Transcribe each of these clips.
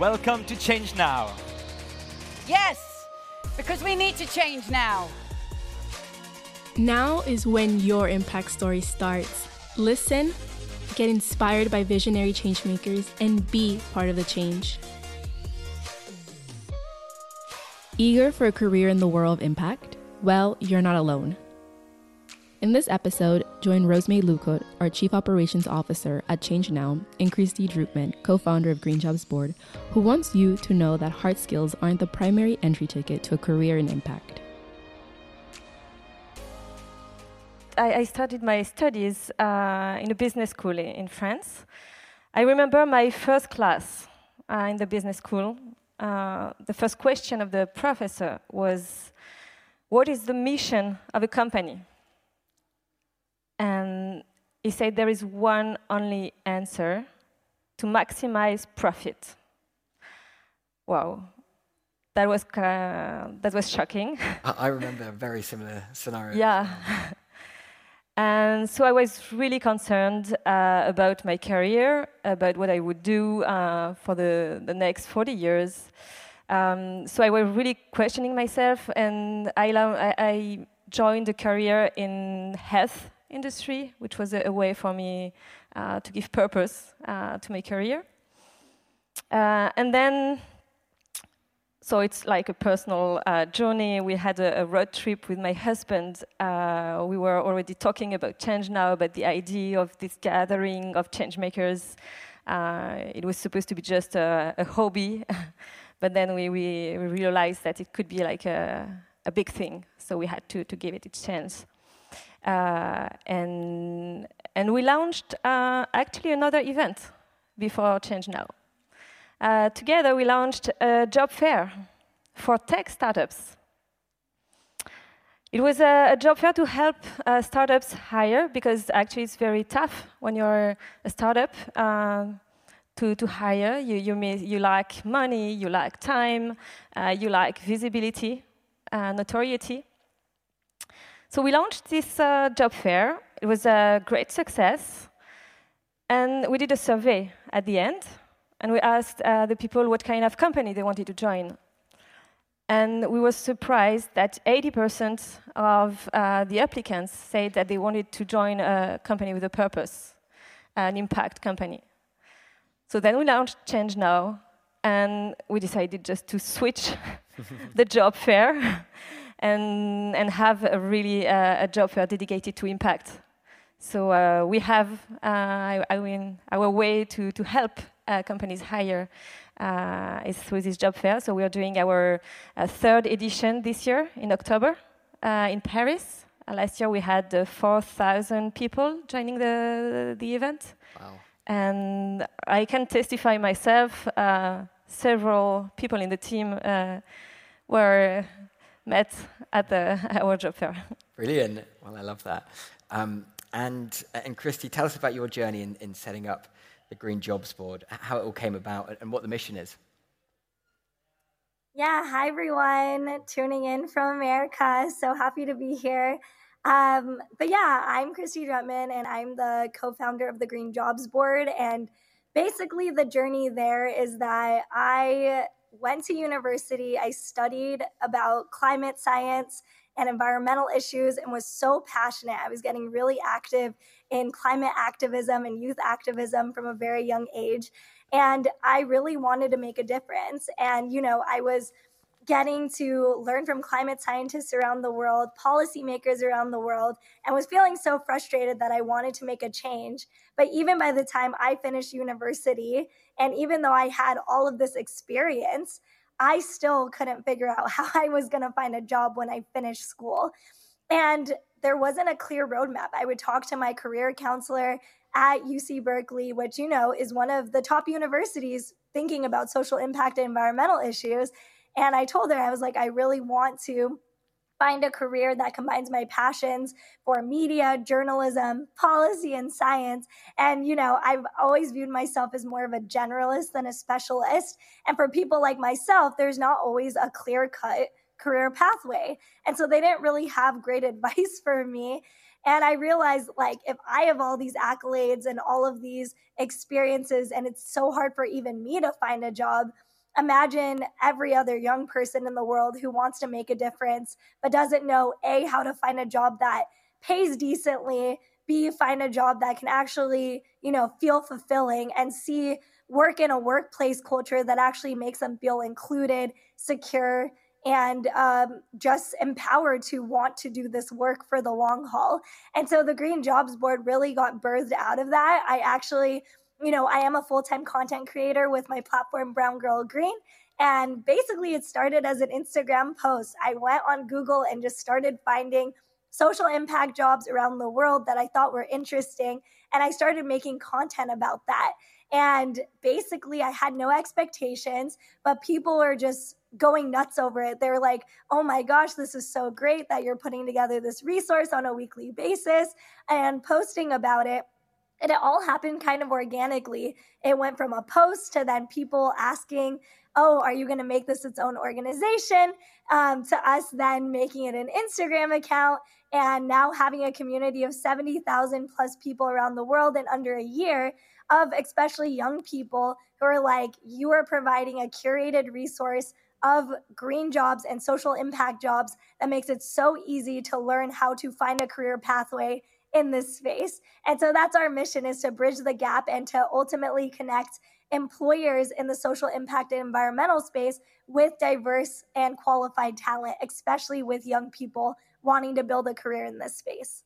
Welcome to Change Now. Yes, because we need to change now. Now is when your impact story starts. Listen, get inspired by visionary changemakers, and be part of the change. Eager for a career in the world of impact? Well, you're not alone. In this episode, join Rose-May Lucotte, our Chief Operations Officer at Change Now, and Kristy Drutman, co-founder of Green Jobs Board, who wants you to know that hard skills aren't the primary entry ticket to a career in impact. I, I started my studies uh, in a business school in France. I remember my first class uh, in the business school. Uh, the first question of the professor was, what is the mission of a company? And he said there is one only answer to maximize profit. Wow, that was uh, that was shocking. I remember a very similar scenario. Yeah. and so I was really concerned uh, about my career, about what I would do uh, for the, the next 40 years. Um, so I was really questioning myself, and I, I joined a career in health industry, which was a, a way for me uh, to give purpose uh, to my career. Uh, and then, so it's like a personal uh, journey. We had a, a, road trip with my husband. Uh, we were already talking about change now, about the idea of this gathering of change makers. Uh, it was supposed to be just a, a hobby, but then we, we, realized that it could be like a, a big thing. So we had to, to give it a chance. Uh, and, and we launched uh, actually another event before Change Now. Uh, together, we launched a job fair for tech startups. It was a, a job fair to help uh, startups hire because actually it's very tough when you're a startup uh, to, to hire. You, you, may, you like money, you lack time, uh, you lack visibility, notoriety. So we launched this uh, job fair. It was a great success. And we did a survey at the end. And we asked uh, the people what kind of company they wanted to join. And we were surprised that 80% of uh, the applicants said that they wanted to join a company with a purpose, an impact company. So then we launched Change Now, and we decided just to switch the job fair and, and have a really uh, a job fair dedicated to impact. So uh, we have, uh, I mean, our way to, to help uh, companies hire uh, is through this job fair. So we are doing our uh, third edition this year in October in Paris. last year we had 4,000 people joining the, the event. Wow. And I can testify myself, several people in the team were met at the our job fair. Brilliant. Well, I love that. Um, and, and Kristy, tell us about your journey in, in setting up the Green Jobs Board, how it all came about, and what the mission is. Yeah, hi everyone, tuning in from America. So happy to be here. Um, but yeah, I'm Kristy Drutman, and I'm the co founder of the Green Jobs Board. And basically, the journey there is that I went to university. I studied about climate science and environmental issues and was so passionate. I was getting really active in climate activism and youth activism from a very young age. And I really wanted to make a difference. And, you know, I was getting to learn from climate scientists around the world, policymakers around the world, and was feeling so frustrated that I wanted to make a change. But even by the time I finished university, and even though I had all of this experience, I still couldn't figure out how I was going to find a job when I finished school. And there wasn't a clear roadmap. I would talk to my career counselor at UC Berkeley, which, you know, is one of the top universities thinking about social impact and environmental issues. And I told her, I was like, I really want to find a career that combines my passions for media, journalism, policy, and science. And, you know, I've always viewed myself as more of a generalist than a specialist. And for people like myself, there's not always a clear cut career pathway. And so they didn't really have great advice for me. And I realized, like, if I have all these accolades and all of these experiences, and it's so hard for even me to find a job, imagine every other young person in the world who wants to make a difference but doesn't know a how to find a job that pays decently b find a job that can actually you know feel fulfilling and c work in a workplace culture that actually makes them feel included secure and um, just empowered to want to do this work for the long haul. And so the Green Jobs Board really got birthed out of that. I actually, you know, I am a full time content creator with my platform Brown Girl Green. And basically, it started as an Instagram post. I went on Google and just started finding social impact jobs around the world that I thought were interesting. And I started making content about that. And basically, I had no expectations, but people were just going nuts over it. They're like, oh my gosh, this is so great that you're putting together this resource on a weekly basis and posting about it. And it all happened kind of organically. It went from a post to then people asking, oh, are you going to make this its own organization? Um, to us then making it an Instagram account and now having a community of 70,000 plus people around the world in under a year of especially young people who are like, you are providing a curated resource of green jobs and social impact jobs that makes it so easy to learn how to find a career pathway in this space. And so that's our mission is to bridge the gap and to ultimately connect employers in the social impact and environmental space with diverse and qualified talent, especially with young people wanting to build a career in this space.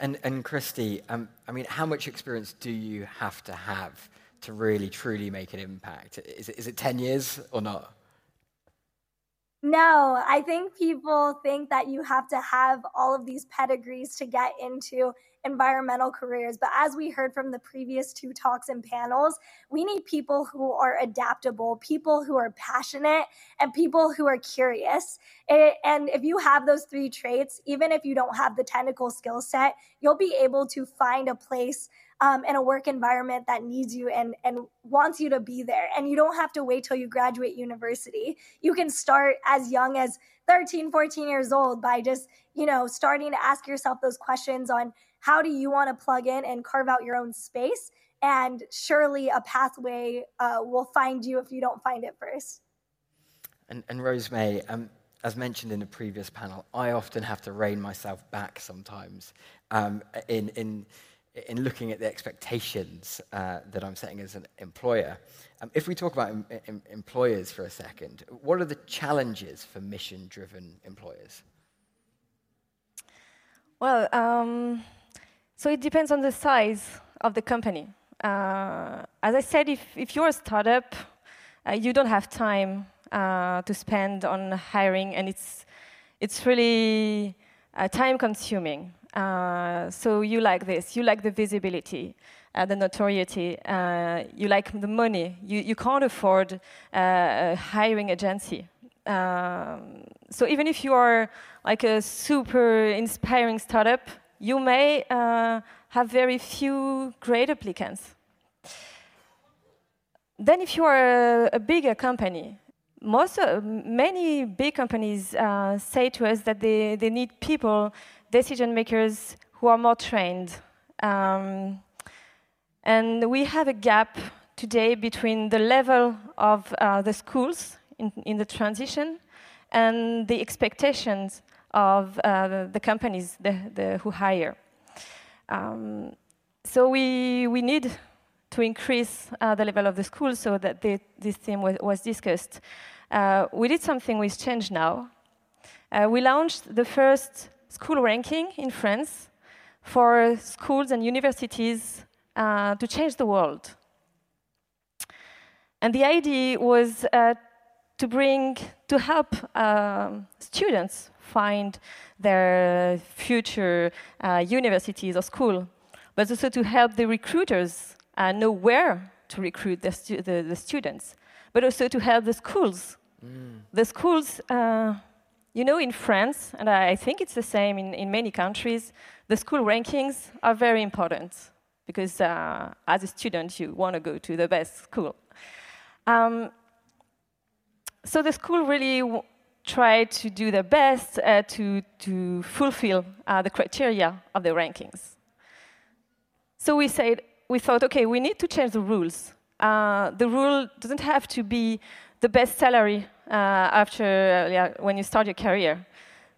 And, and Kristy, um, I mean, how much experience do you have to have to really, truly make an impact? Is it, is it 10 years or not? No, I think people think that you have to have all of these pedigrees to get into environmental careers. But as we heard from the previous two talks and panels, we need people who are adaptable, people who are passionate, and people who are curious. Eh, and if you have those three traits, even if you don't have the technical skill set, you'll be able to find a place um, in a work environment that needs you and, and wants you to be there. And you don't have to wait till you graduate university. You can start as young as 13, 14 years old by just, you know, starting to ask yourself those questions on how do you want to plug in and carve out your own space. And surely a pathway uh, will find you if you don't find it first. And, and Rose-May, um, as mentioned in the previous panel, I often have to rein myself back sometimes um, in, in in looking at the expectations uh, that I'm setting as an employer. Um, if we talk about em- em- employers for a second, what are the challenges for mission driven employers? Well, um, so it depends on the size of the company. Uh, as I said, if, if you're a startup, uh, you don't have time uh, to spend on hiring, and it's, it's really uh, time consuming. Uh, so you like this, you like the visibility, uh, the notoriety, uh, you like the money. You, you can't afford uh, a hiring agency. Um, so even if you are like a super inspiring startup, you may uh, have very few great applicants. Then if you are a, a bigger company, most many big companies uh, say to us that they, they need people decision makers who are more trained. Um, and we have a gap today between the level of uh, the schools in, in, the transition and the expectations of uh, the companies the, the, who hire. Um, so we, we need to increase uh, the level of the schools so that the, this theme was, was discussed. Uh, we did something with Change Now. Uh, we launched the first school ranking in France for schools and universities uh, to change the world. And the idea was uh, to bring, to help um, students find their future uh, universities or school, but also to help the recruiters uh, know where to recruit the, stu the, the, students, but also to help the schools. Mm. The schools uh, you know, in France, and I think it's the same in, in many countries, the school rankings are very important because uh, as a student, you want to go to the best school. Um, so the school really tried to do their best uh, to, to fulfill uh, the criteria of the rankings. So we said, we thought, okay, we need to change the rules. Uh, the rule doesn't have to be the best salary after uh, yeah, when you start your career.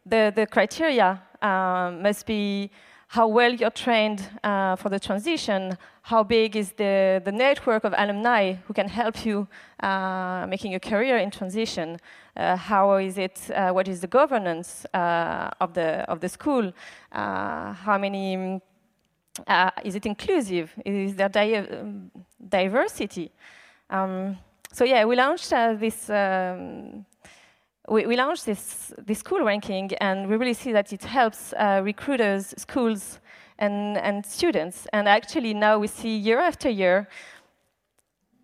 The, the criteria um, must be how well you're trained uh, for the transition, how big is the, the network of alumni who can help you uh, making a career in transition, uh, how is it, uh, what is the governance uh, of, the, of the school, uh, how many, is it inclusive, is there di um, diversity? Um, so yeah, we launched this um, we, we, launched this, this school ranking, and we really see that it helps uh, recruiters, schools, and, and students. And actually, now we see year after year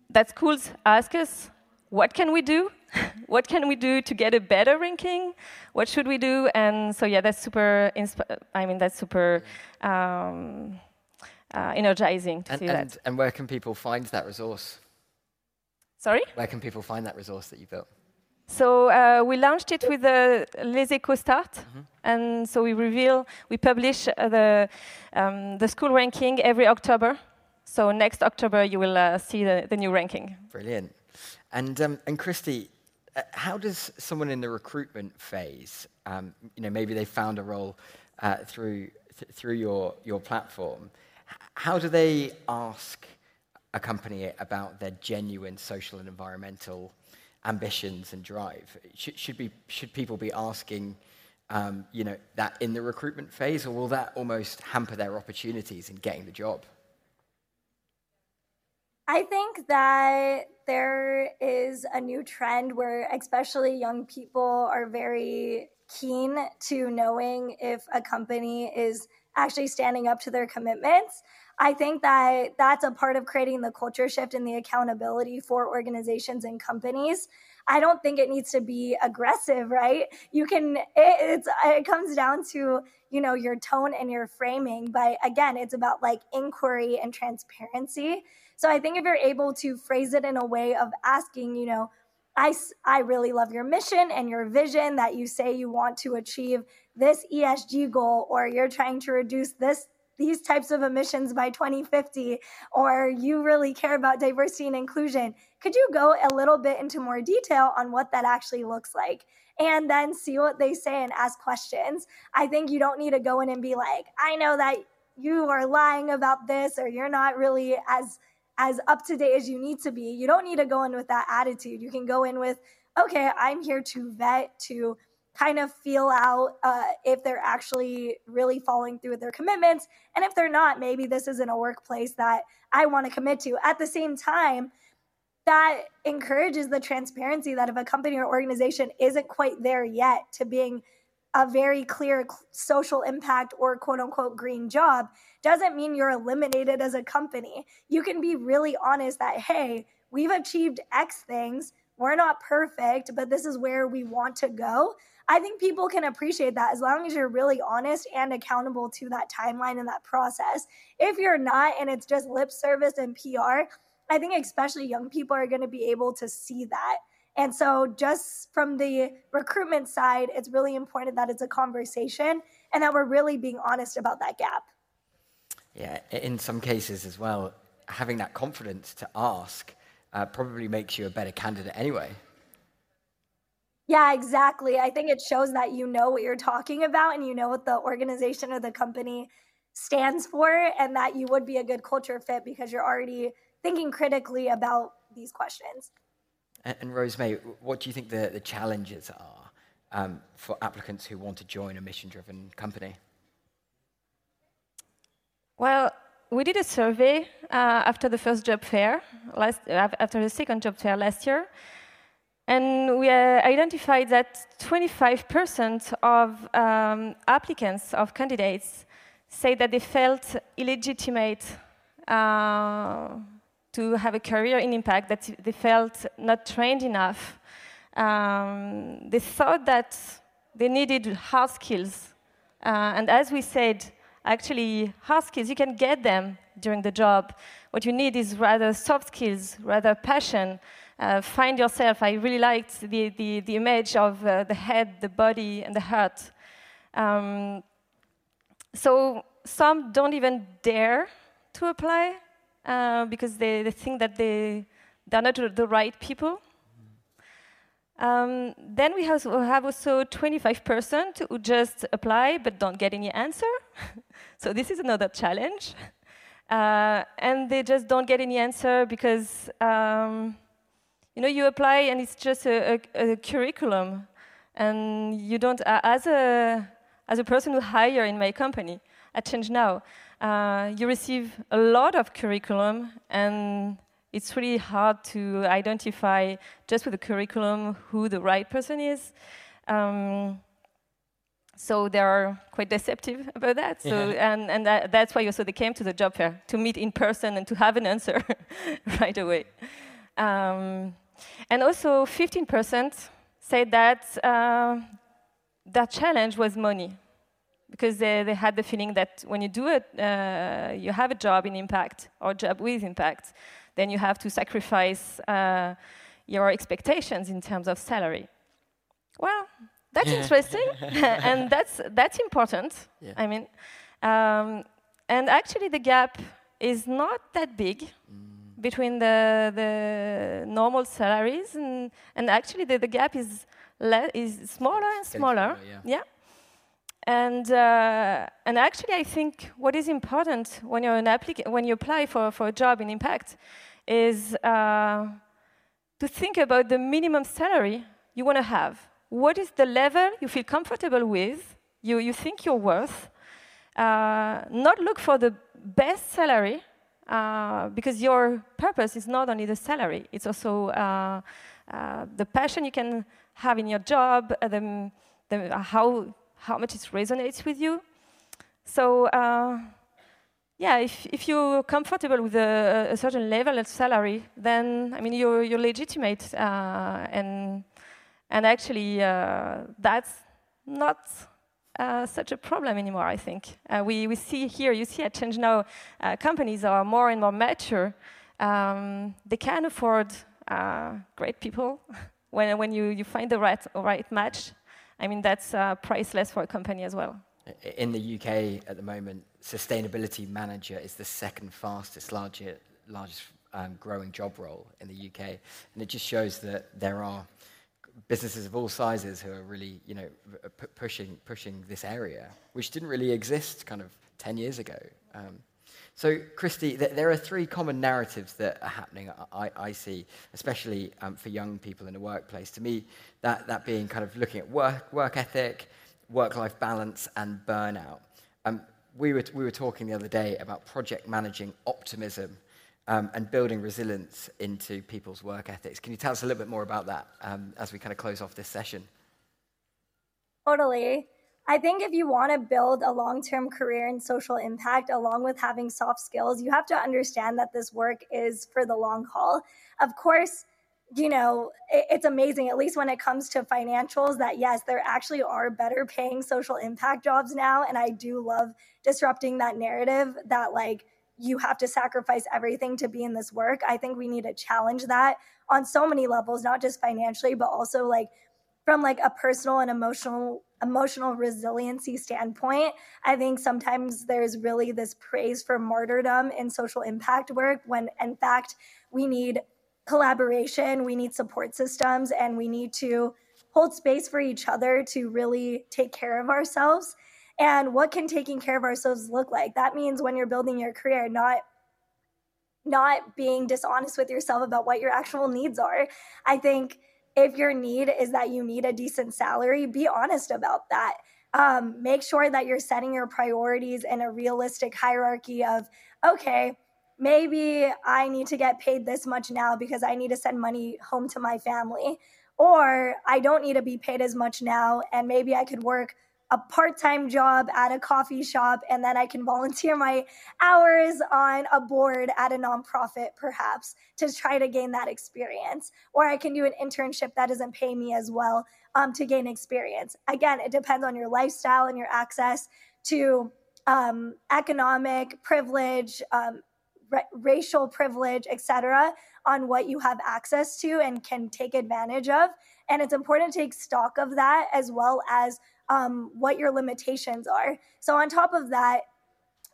that schools ask us, what can we do? what can we do to get a better ranking? What should we do? And so, yeah, that's super. I mean, that's super um, uh, energizing to and, see and, that. And where can people find that resource? Sorry. Where can people find that resource that you built? So uh, we launched it with the Les Echos Start, mm -hmm. and so we reveal, we publish uh, the um, the school ranking every October. So next October you will uh, see the, the, new ranking. Brilliant. And um, and Kristy, uh, how does someone in the recruitment phase, um, you know, maybe they found a role uh, through th through your your platform, how do they ask a company about their genuine social and environmental ambitions and drive? Should, should, be, should people be asking, um, you know, that in the recruitment phase, or will that almost hamper their opportunities in getting the job? I think that there is a new trend where, especially young people, are very keen to knowing if a company is actually standing up to their commitments. I think that that's a part of creating the culture shift and the accountability for organizations and companies. I don't think it needs to be aggressive, right? You can, it, it's, it comes down to, you know, your tone and your framing. But again, it's about like inquiry and transparency. So I think if you're able to phrase it in a way of asking, you know, I, I really love your mission and your vision that you say you want to achieve this ESG goal, or you're trying to reduce this these types of emissions by 2050 or you really care about diversity and inclusion could you go a little bit into more detail on what that actually looks like? And then see what they say and ask questions. I think you don't need to go in and be like i know that you are lying about this or you're not really as as up to date as you need to be. You don't need to go in with that attitude. You can go in with okay i'm here to vet to kind of feel out uh, if they're actually really following through with their commitments. And if they're not, maybe this isn't a workplace that I want to commit to. At the same time, that encourages the transparency that if a company or organization isn't quite there yet to being a very clear social impact or quote unquote green job, doesn't mean you're eliminated as a company. You can be really honest that, hey, we've achieved X things. We're not perfect, but this is where we want to go. I think people can appreciate that as long as you're really honest and accountable to that timeline and that process. If you're not and it's just lip service and PR, I think especially young people are going to be able to see that. And so, just from the recruitment side, it's really important that it's a conversation and that we're really being honest about that gap. Yeah, in some cases as well, having that confidence to ask uh, probably makes you a better candidate anyway. Yeah, exactly. I think it shows that you know what you're talking about and you know what the organization or the company stands for, and that you would be a good culture fit because you're already thinking critically about these questions. And, and Rose-May, what do you think the, the challenges are um, for applicants who want to join a mission driven company? Well, we did a survey uh, after the first job fair, last, after the second job fair last year, and we uh, identified that 25% of um, applicants, of candidates, say that they felt illegitimate uh, to have a career in impact, that they felt not trained enough. Um, they thought that they needed hard skills. Uh, and as we said, actually, hard skills, you can get them during the job. What you need is rather soft skills, rather passion, uh, find yourself. I really liked the, the, the image of uh, the head, the body, and the heart. Um, so some don't even dare to apply uh, because they, they, think that they, they're not the right people. Um, then we have, have also 25% who just apply but don't get any answer. so this is another challenge. Uh, and they just don't get any answer because um, you know you apply and it's just a, a, a curriculum, and you don't uh, as a as a person who hire in my company at Change Now, uh, you receive a lot of curriculum and it's really hard to identify just with the curriculum who the right person is. Um, so they are quite deceptive about that. So yeah. and and that, that's why also they came to the job fair to meet in person and to have an answer right away. Um, and also 15% said that uh, their challenge was money because they, they had the feeling that when you do it, uh, you have a job in impact or job with impact, then you have to sacrifice uh, your expectations in terms of salary. Well, that's interesting, and that's that's important. Yeah. I mean, um, and actually, the gap is not that big mm. Between the the normal salaries, and and actually, the, the gap is is smaller and smaller. yeah. yeah. And, uh, and actually, I think what is important when, you're an applic- when you apply for, for a job in impact is uh, to think about the minimum salary you want to have. What is the level you feel comfortable with, you, you think you're worth? Uh, not look for the best salary, uh, because your purpose is not only the salary, it's also uh, uh, the passion you can have in your job, the, the, how how much it resonates with you. So uh, yeah, if, if you're comfortable with a, a, certain level of salary, then I mean you're, you're legitimate, uh, and and actually uh, that's not uh, such a problem anymore. I think uh, we we see here, you see at Change Now, uh, companies are more and more mature. Um, they can afford great people when when you, you find the right right match I mean, that's uh, priceless for a company as well. In the UK at the moment, sustainability manager is the second fastest, larger, largest um, growing job role in the UK. And it just shows that there are businesses of all sizes who are really, you know, pushing, pushing this area, which didn't really exist kind of 10 years ago. Um, so, Kristy, th- there are three common narratives that are happening, I, I see, especially um, for young people in the workplace. To me, that, that being kind of looking at work, work ethic, work life balance, and burnout. Um, we, were, we were talking the other day about project managing optimism um, and building resilience into people's work ethics. Can you tell us a little bit more about that um, as we kind of close off this session? Totally. I think if you want to build a long term career in social impact, along with having soft skills, you have to understand that this work is for the long haul. Of course, you know, it's amazing, at least when it comes to financials, that yes, there actually are better paying social impact jobs now. And I do love disrupting that narrative that, like, you have to sacrifice everything to be in this work. I think we need to challenge that on so many levels, not just financially, but also like from like a personal and emotional emotional resiliency standpoint i think sometimes there's really this praise for martyrdom in social impact work when in fact we need collaboration we need support systems and we need to hold space for each other to really take care of ourselves and what can taking care of ourselves look like that means when you're building your career not not being dishonest with yourself about what your actual needs are i think if your need is that you need a decent salary, be honest about that. Um, make sure that you're setting your priorities in a realistic hierarchy of, okay, maybe I need to get paid this much now because I need to send money home to my family. Or I don't need to be paid as much now, and maybe I could work a part time job at a coffee shop, and then I can volunteer my hours on a board at a nonprofit, perhaps, to try to gain that experience. Or I can do an internship that doesn't pay me as well um, to gain experience. Again, it depends on your lifestyle and your access to um, economic privilege, um, ra- racial privilege, etc., on what you have access to and can take advantage of. And it's important to take stock of that as well as um, what your limitations are. So, on top of that,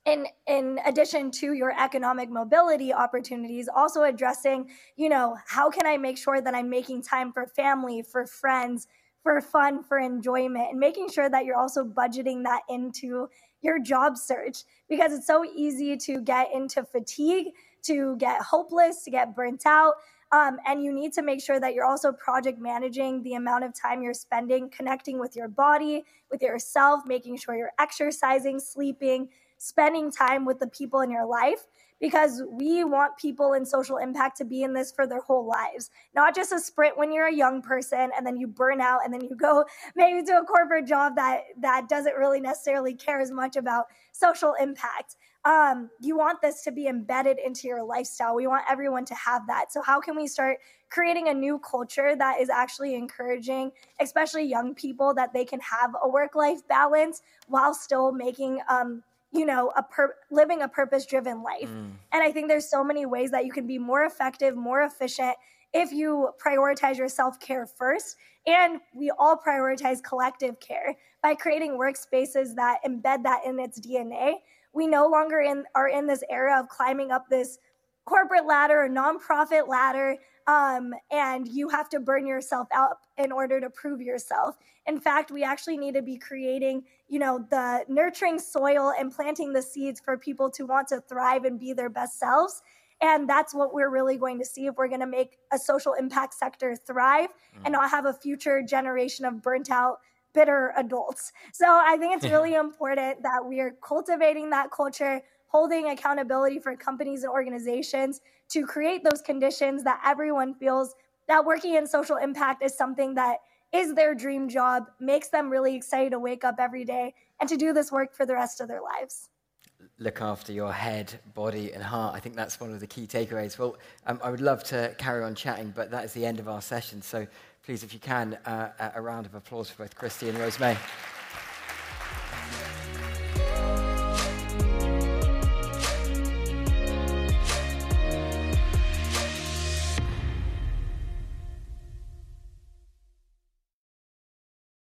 in in addition to your economic mobility opportunities also addressing you know how can i make sure that i'm making time for family for friends for fun for enjoyment and making sure that you're also budgeting that into your job search because it's so easy to get into fatigue to get hopeless to get burnt out um, and you need to make sure that you're also project managing the amount of time you're spending connecting with your body, with yourself, making sure you're exercising, sleeping, spending time with the people in your life because we want people in social impact to be in this for their whole lives, not just a sprint when you're a young person and then you burn out and then you go maybe to a corporate job that that doesn't really necessarily care as much about social impact um, you want this to be embedded into your lifestyle. We want everyone to have that. So, how can we start creating a new culture that is actually encouraging, especially young people, that they can have a work life balance while still making, um, you know, a per- living a purpose driven life? Mm. And I think there's so many ways that you can be more effective, more efficient if you prioritize your self care first. And we all prioritize collective care by creating workspaces that embed that in its DNA we no longer in, are in this era of climbing up this corporate ladder or nonprofit ladder um, and you have to burn yourself out in order to prove yourself in fact we actually need to be creating you know the nurturing soil and planting the seeds for people to want to thrive and be their best selves and that's what we're really going to see if we're going to make a social impact sector thrive mm. and not have a future generation of burnt out bitter adults. So I think it's really important that we are cultivating that culture, holding accountability for companies and organizations to create those conditions that everyone feels that working in social impact is something that is their dream job, makes them really excited to wake up every day and to do this work for the rest of their lives. Look after your head, body, and heart. I think that's one of the key takeaways. Well, um, I would love to carry on chatting, but that is the end of our session. So please, if you can, uh, a round of applause for both Kristy and Rose-May.